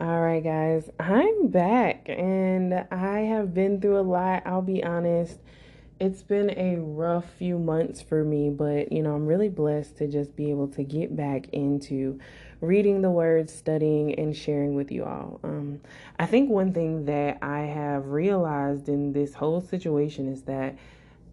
All right, guys, I'm back and I have been through a lot. I'll be honest. It's been a rough few months for me, but you know, I'm really blessed to just be able to get back into reading the words, studying, and sharing with you all. Um, I think one thing that I have realized in this whole situation is that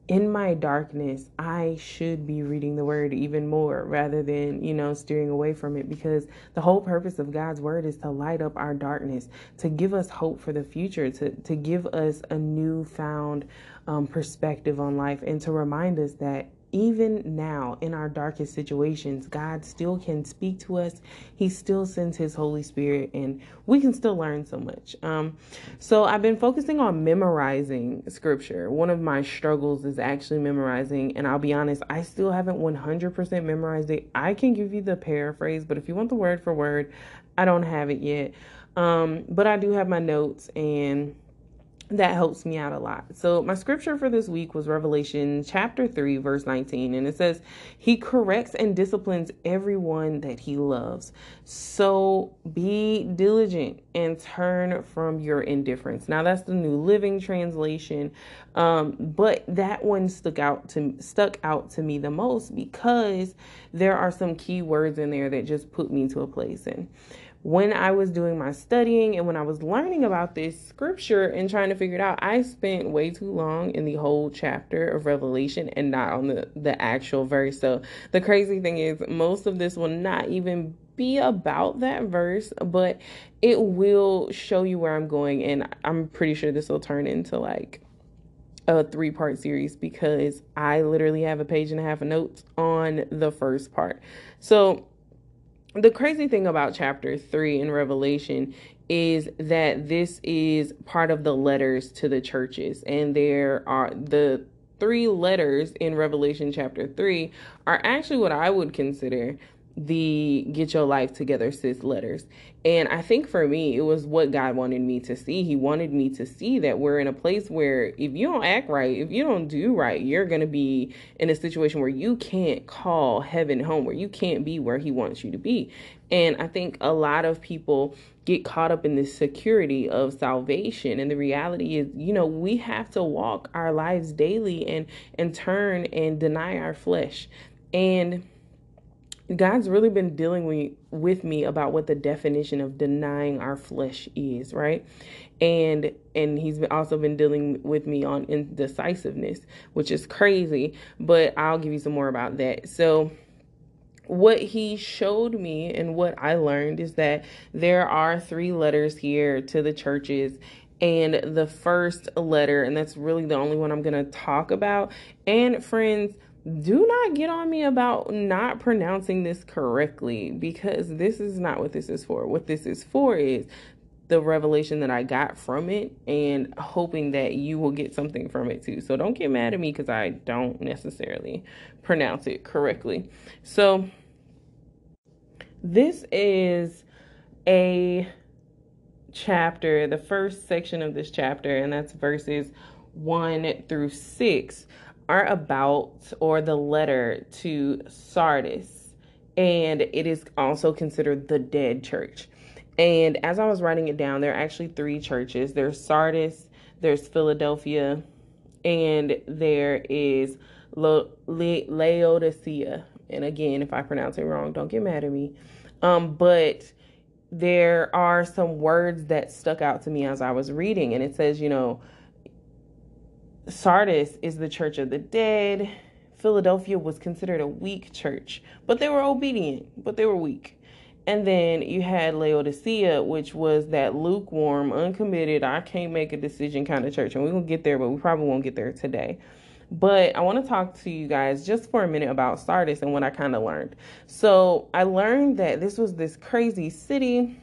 in my darkness, I should be reading the word even more rather than, you know, steering away from it because the whole purpose of God's word is to light up our darkness, to give us hope for the future, to, to give us a newfound um, perspective on life, and to remind us that even now in our darkest situations, God still can speak to us. He still sends His Holy Spirit, and we can still learn so much. Um, so I've been focusing on memorizing scripture. One of my struggles is actually memorizing, and I'll be honest, I still haven't 100% memorized it. I can give you the paraphrase, but if you want the word for word, I don't have it yet. Um, but I do have my notes and that helps me out a lot. So, my scripture for this week was Revelation chapter 3, verse 19, and it says, He corrects and disciplines everyone that He loves. So, be diligent and turn from your indifference. Now, that's the New Living Translation, um, but that one stuck out to stuck out to me the most because there are some key words in there that just put me to a place. And when I was doing my studying and when I was learning about this scripture and trying to figure it out, I spent way too long in the whole chapter of Revelation and not on the, the actual verse. So the crazy thing is, most of this will not even be about that verse, but it will show you where I'm going. And I'm pretty sure this will turn into like a three part series because I literally have a page and a half of notes on the first part. So, the crazy thing about chapter 3 in Revelation is that this is part of the letters to the churches and there are the three letters in Revelation chapter 3 are actually what I would consider the get your life together sis letters. And i think for me it was what god wanted me to see. He wanted me to see that we're in a place where if you don't act right if you don't do right you're going to be in a situation where you can't call heaven home where you can't be where he wants you to be. And i think a lot of people get caught up in this security of salvation. And the reality is you know we have to walk our lives daily and and turn and deny our flesh. And God's really been dealing with me about what the definition of denying our flesh is, right? And and he's also been dealing with me on indecisiveness, which is crazy, but I'll give you some more about that. So what he showed me and what I learned is that there are three letters here to the churches and the first letter and that's really the only one I'm going to talk about. And friends, do not get on me about not pronouncing this correctly because this is not what this is for. What this is for is the revelation that I got from it and hoping that you will get something from it too. So don't get mad at me because I don't necessarily pronounce it correctly. So this is a chapter, the first section of this chapter, and that's verses 1 through 6 are about or the letter to Sardis, and it is also considered the dead church. And as I was writing it down, there are actually three churches there's Sardis, there's Philadelphia, and there is Lo- Le- Laodicea. And again, if I pronounce it wrong, don't get mad at me. Um, but there are some words that stuck out to me as I was reading, and it says, you know, Sardis is the church of the dead. Philadelphia was considered a weak church, but they were obedient, but they were weak. And then you had Laodicea, which was that lukewarm, uncommitted, I can't make a decision kind of church. And we're going to get there, but we probably won't get there today. But I want to talk to you guys just for a minute about Sardis and what I kind of learned. So I learned that this was this crazy city,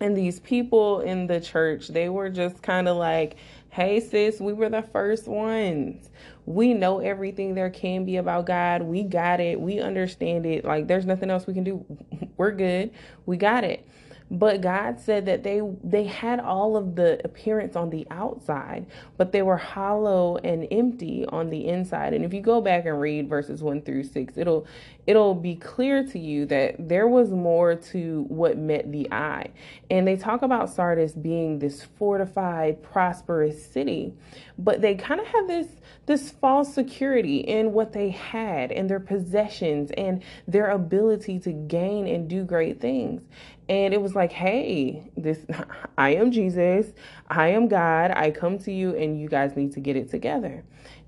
and these people in the church, they were just kind of like, Hey, sis, we were the first ones. We know everything there can be about God. We got it. We understand it. Like, there's nothing else we can do. We're good. We got it. But God said that they they had all of the appearance on the outside, but they were hollow and empty on the inside. And if you go back and read verses 1 through 6, it'll it'll be clear to you that there was more to what met the eye. And they talk about Sardis being this fortified, prosperous city, but they kind of have this this false security in what they had and their possessions and their ability to gain and do great things. And it was like, hey, this I am Jesus, I am God, I come to you and you guys need to get it together.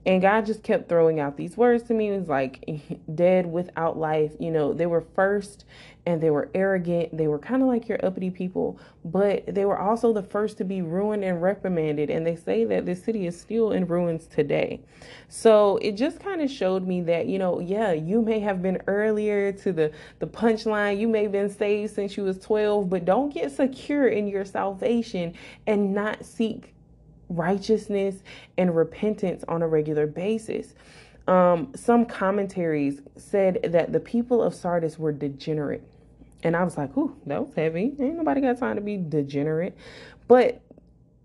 And God just kept throwing out these words to me. It was like dead without life. You know, they were first and they were arrogant. They were kind of like your uppity people, but they were also the first to be ruined and reprimanded. And they say that this city is still in ruins today. So it just kind of showed me that, you know, yeah, you may have been earlier to the, the punchline. You may have been saved since you was 12, but don't get secure in your salvation and not seek righteousness and repentance on a regular basis. Um, some commentaries said that the people of Sardis were degenerate. And I was like, ooh, that was heavy. Ain't nobody got time to be degenerate. But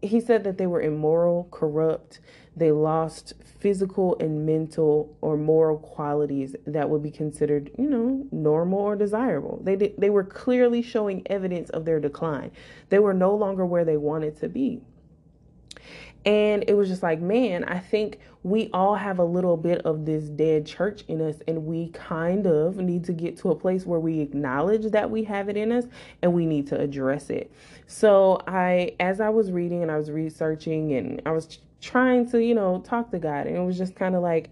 he said that they were immoral, corrupt. They lost physical and mental or moral qualities that would be considered, you know, normal or desirable. They did, they were clearly showing evidence of their decline. They were no longer where they wanted to be. And it was just like, man, I think we all have a little bit of this dead church in us, and we kind of need to get to a place where we acknowledge that we have it in us and we need to address it. So, I, as I was reading and I was researching and I was trying to, you know, talk to God, and it was just kind of like,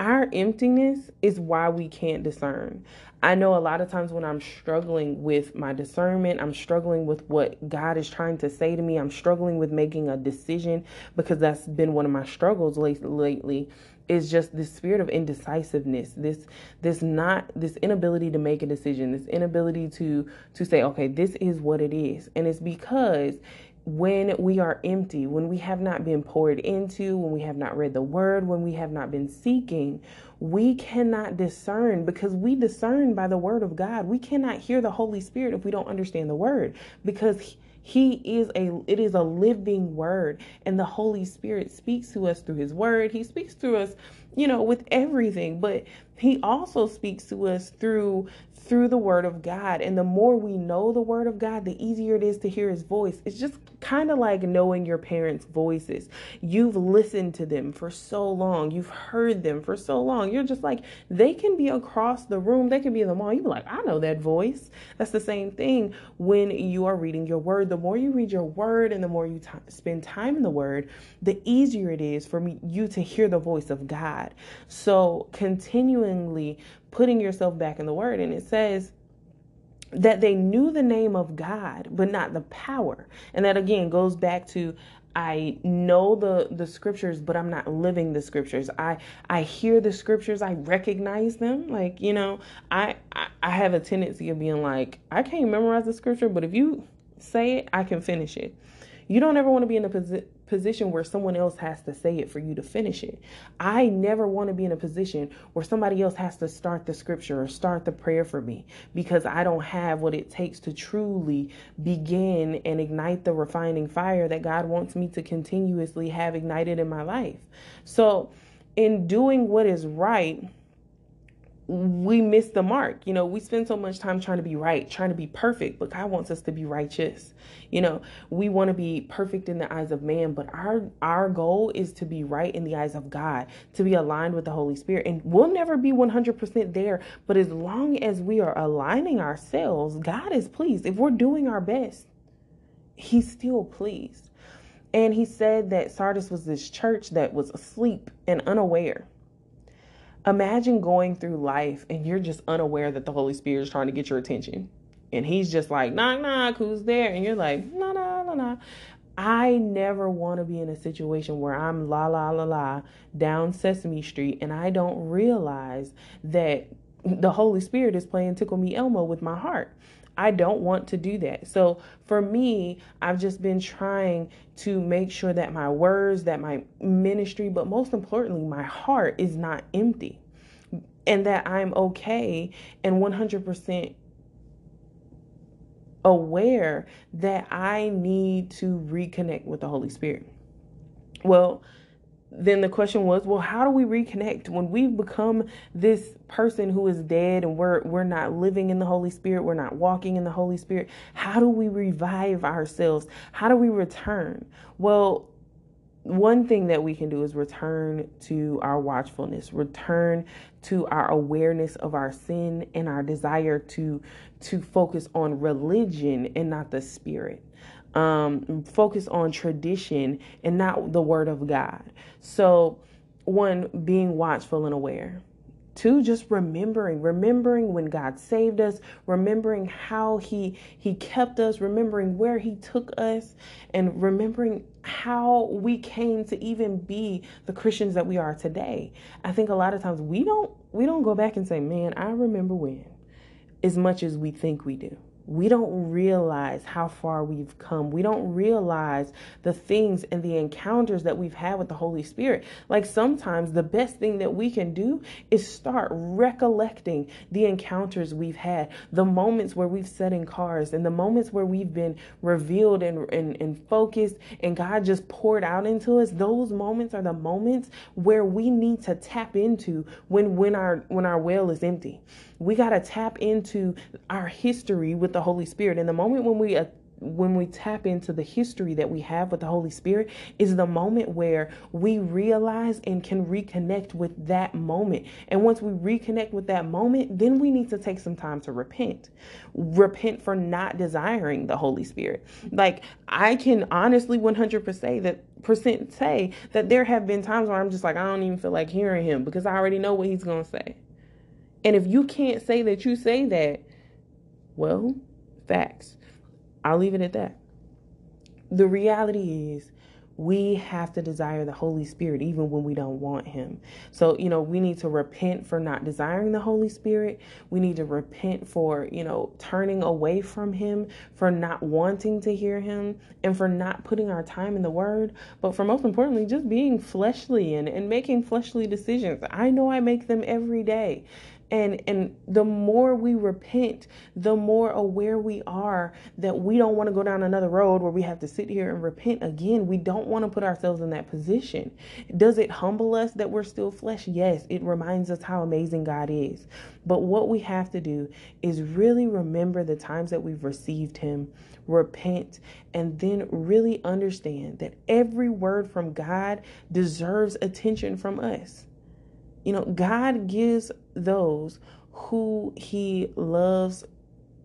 our emptiness is why we can't discern. I know a lot of times when I'm struggling with my discernment, I'm struggling with what God is trying to say to me, I'm struggling with making a decision because that's been one of my struggles lately is just this spirit of indecisiveness this this not this inability to make a decision this inability to to say okay this is what it is and it's because when we are empty, when we have not been poured into, when we have not read the word, when we have not been seeking, we cannot discern because we discern by the word of God. We cannot hear the Holy Spirit if we don't understand the word because he is a it is a living word and the Holy Spirit speaks to us through his word. He speaks to us, you know, with everything, but he also speaks to us through through the word of God. And the more we know the word of God, the easier it is to hear his voice. It's just kind of like knowing your parents' voices. You've listened to them for so long, you've heard them for so long. You're just like, they can be across the room, they can be in the mall. You're like, I know that voice. That's the same thing when you are reading your word. The more you read your word and the more you t- spend time in the word, the easier it is for me, you to hear the voice of God. So continually putting yourself back in the word. And it says, that they knew the name of God, but not the power. And that again goes back to I know the the scriptures, but I'm not living the scriptures. I I hear the scriptures, I recognize them. Like you know, I I, I have a tendency of being like I can't memorize the scripture, but if you say it, I can finish it. You don't ever want to be in a position position where someone else has to say it for you to finish it. I never want to be in a position where somebody else has to start the scripture or start the prayer for me because I don't have what it takes to truly begin and ignite the refining fire that God wants me to continuously have ignited in my life. So, in doing what is right, we miss the mark. You know, we spend so much time trying to be right, trying to be perfect, but God wants us to be righteous. You know, we want to be perfect in the eyes of man, but our our goal is to be right in the eyes of God, to be aligned with the Holy Spirit. And we'll never be 100% there, but as long as we are aligning ourselves, God is pleased. If we're doing our best, he's still pleased. And he said that Sardis was this church that was asleep and unaware Imagine going through life and you're just unaware that the Holy Spirit is trying to get your attention. And he's just like, knock, knock, who's there? And you're like, la, la, la, la. I never want to be in a situation where I'm la, la, la, la down Sesame Street and I don't realize that the Holy Spirit is playing Tickle Me Elmo with my heart. I don't want to do that. So for me, I've just been trying to make sure that my words, that my ministry, but most importantly, my heart is not empty and that I'm okay and 100% aware that I need to reconnect with the Holy Spirit. Well, then the question was, well, how do we reconnect when we've become this person who is dead and we're we're not living in the Holy Spirit, we're not walking in the Holy Spirit? How do we revive ourselves? How do we return? Well, one thing that we can do is return to our watchfulness, return to our awareness of our sin and our desire to to focus on religion and not the spirit um, focus on tradition and not the word of God. So, one, being watchful and aware. Two, just remembering, remembering when God saved us, remembering how He He kept us, remembering where He took us, and remembering how we came to even be the Christians that we are today. I think a lot of times we don't we don't go back and say, "Man, I remember when," as much as we think we do we don't realize how far we've come. We don't realize the things and the encounters that we've had with the Holy Spirit. Like sometimes the best thing that we can do is start recollecting the encounters we've had, the moments where we've sat in cars, and the moments where we've been revealed and, and, and focused, and God just poured out into us. Those moments are the moments where we need to tap into when when our when our well is empty. We got to tap into our history with the Holy Spirit. And the moment when we uh, when we tap into the history that we have with the Holy Spirit is the moment where we realize and can reconnect with that moment. And once we reconnect with that moment, then we need to take some time to repent. Repent for not desiring the Holy Spirit. Like I can honestly 100% say that percent say that there have been times where I'm just like I don't even feel like hearing him because I already know what he's going to say. And if you can't say that you say that, well, facts. I'll leave it at that. The reality is, we have to desire the Holy Spirit even when we don't want Him. So, you know, we need to repent for not desiring the Holy Spirit. We need to repent for, you know, turning away from Him, for not wanting to hear Him, and for not putting our time in the Word. But for most importantly, just being fleshly and, and making fleshly decisions. I know I make them every day and and the more we repent the more aware we are that we don't want to go down another road where we have to sit here and repent again. We don't want to put ourselves in that position. Does it humble us that we're still flesh? Yes it reminds us how amazing god is. But what we have to do is really remember the times that we've received him repent and then really understand that every word from god deserves attention from us you know, God gives those who He loves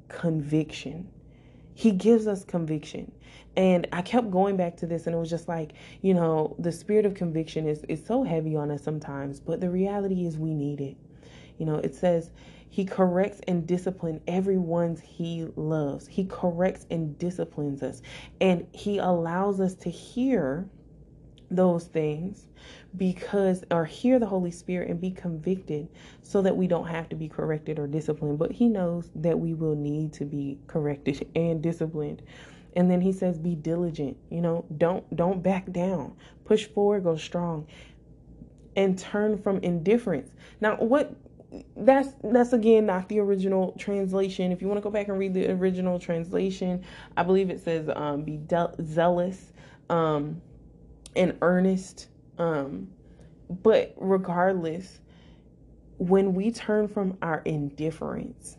conviction. He gives us conviction. And I kept going back to this, and it was just like, you know, the spirit of conviction is, is so heavy on us sometimes, but the reality is we need it. You know, it says, He corrects and disciplines everyone's He loves. He corrects and disciplines us, and He allows us to hear those things because or hear the Holy Spirit and be convicted so that we don't have to be corrected or disciplined. But he knows that we will need to be corrected and disciplined. And then he says be diligent, you know, don't don't back down. Push forward, go strong. And turn from indifference. Now, what that's that's again not the original translation. If you want to go back and read the original translation, I believe it says um, be de- zealous um, and earnest um, but regardless, when we turn from our indifference,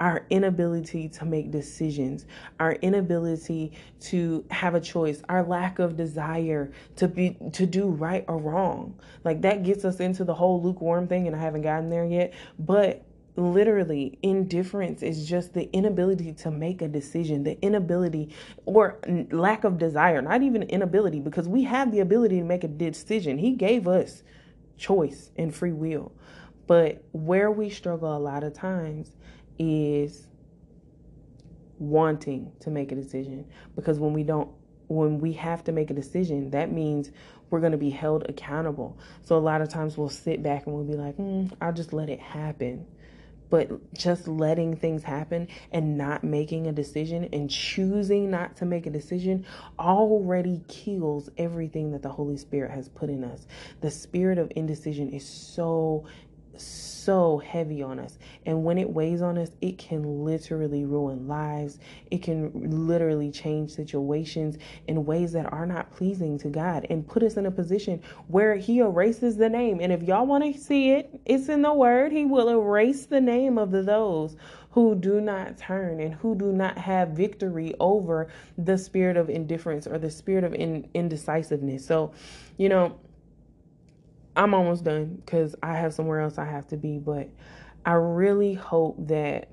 our inability to make decisions, our inability to have a choice, our lack of desire to be to do right or wrong. Like that gets us into the whole lukewarm thing and I haven't gotten there yet, but literally indifference is just the inability to make a decision the inability or lack of desire not even inability because we have the ability to make a decision. He gave us choice and free will. But where we struggle a lot of times is wanting to make a decision because when we don't when we have to make a decision that means we're going to be held accountable. So a lot of times we'll sit back and we'll be like mm, i'll just let it happen but just letting things happen and not making a decision and choosing not to make a decision already kills everything that the Holy Spirit has put in us. The spirit of indecision is so so heavy on us. And when it weighs on us, it can literally ruin lives. It can literally change situations in ways that are not pleasing to God and put us in a position where He erases the name. And if y'all want to see it, it's in the Word. He will erase the name of those who do not turn and who do not have victory over the spirit of indifference or the spirit of in, indecisiveness. So, you know, I'm almost done because I have somewhere else I have to be, but I really hope that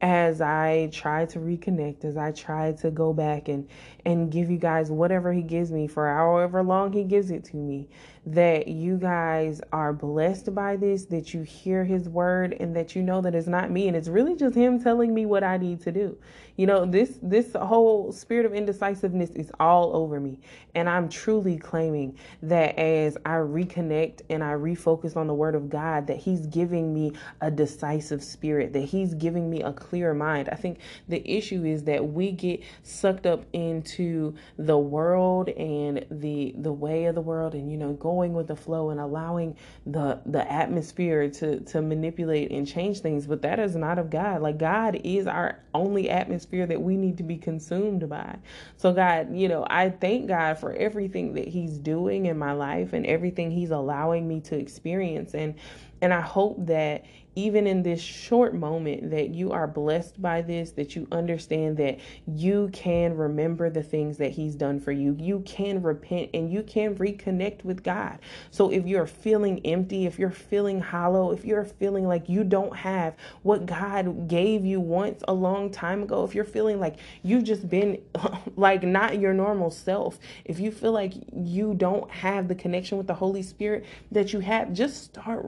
as I try to reconnect, as I try to go back and and give you guys whatever he gives me for however long he gives it to me, that you guys are blessed by this, that you hear his word and that you know that it's not me and it's really just him telling me what I need to do. You know, this this whole spirit of indecisiveness is all over me. And I'm truly claiming that as I reconnect and I refocus on the word of God, that he's giving me a decisive spirit, that he's giving me a clear mind. I think the issue is that we get sucked up into the world and the the way of the world and you know going with the flow and allowing the the atmosphere to to manipulate and change things, but that is not of God. Like God is our only atmosphere that we need to be consumed by. So, God, you know, I thank God for everything that He's doing in my life and everything He's allowing me to experience. And and I hope that even in this short moment that you are blessed by this that you understand that you can remember the things that he's done for you. You can repent and you can reconnect with god. So if you're feeling empty if you're feeling hollow if you're feeling like you don't have what god gave you once a long time ago if you're feeling like you've just been like not your normal self if you feel like you don't have the connection with the holy spirit that you have just start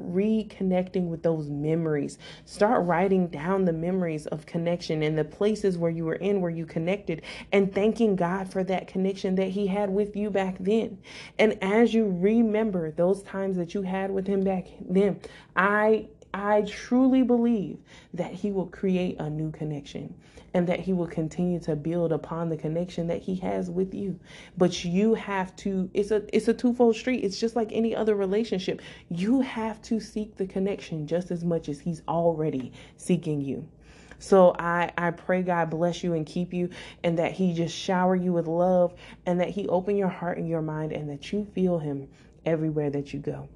reconnecting with those memories memories. Start writing down the memories of connection and the places where you were in, where you connected, and thanking God for that connection that He had with you back then. And as you remember those times that you had with Him back then, I I truly believe that He will create a new connection and that He will continue to build upon the connection that He has with you. But you have to, it's a it's a twofold street. It's just like any other relationship. You have to seek the connection just as much as He's already seeking you. So I, I pray God bless you and keep you and that he just shower you with love and that he open your heart and your mind and that you feel him everywhere that you go.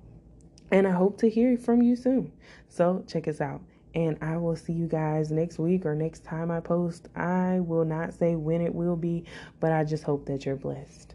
And I hope to hear from you soon. So check us out. And I will see you guys next week or next time I post. I will not say when it will be, but I just hope that you're blessed.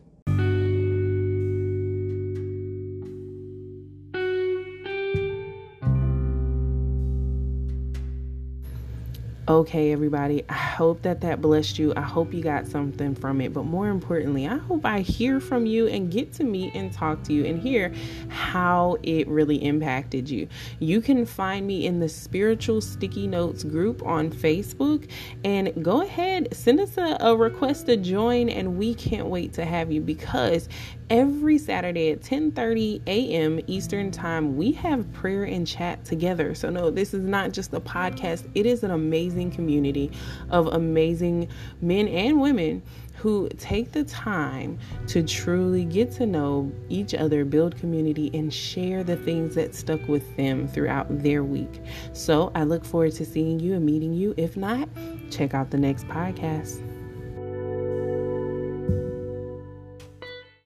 Okay, everybody, I hope that that blessed you. I hope you got something from it. But more importantly, I hope I hear from you and get to meet and talk to you and hear how it really impacted you. You can find me in the Spiritual Sticky Notes group on Facebook and go ahead, send us a, a request to join, and we can't wait to have you because every Saturday at 10:30 a.m. Eastern Time, we have prayer and chat together. So no, this is not just a podcast. It is an amazing community of amazing men and women who take the time to truly get to know each other, build community, and share the things that stuck with them throughout their week. So I look forward to seeing you and meeting you. If not, check out the next podcast.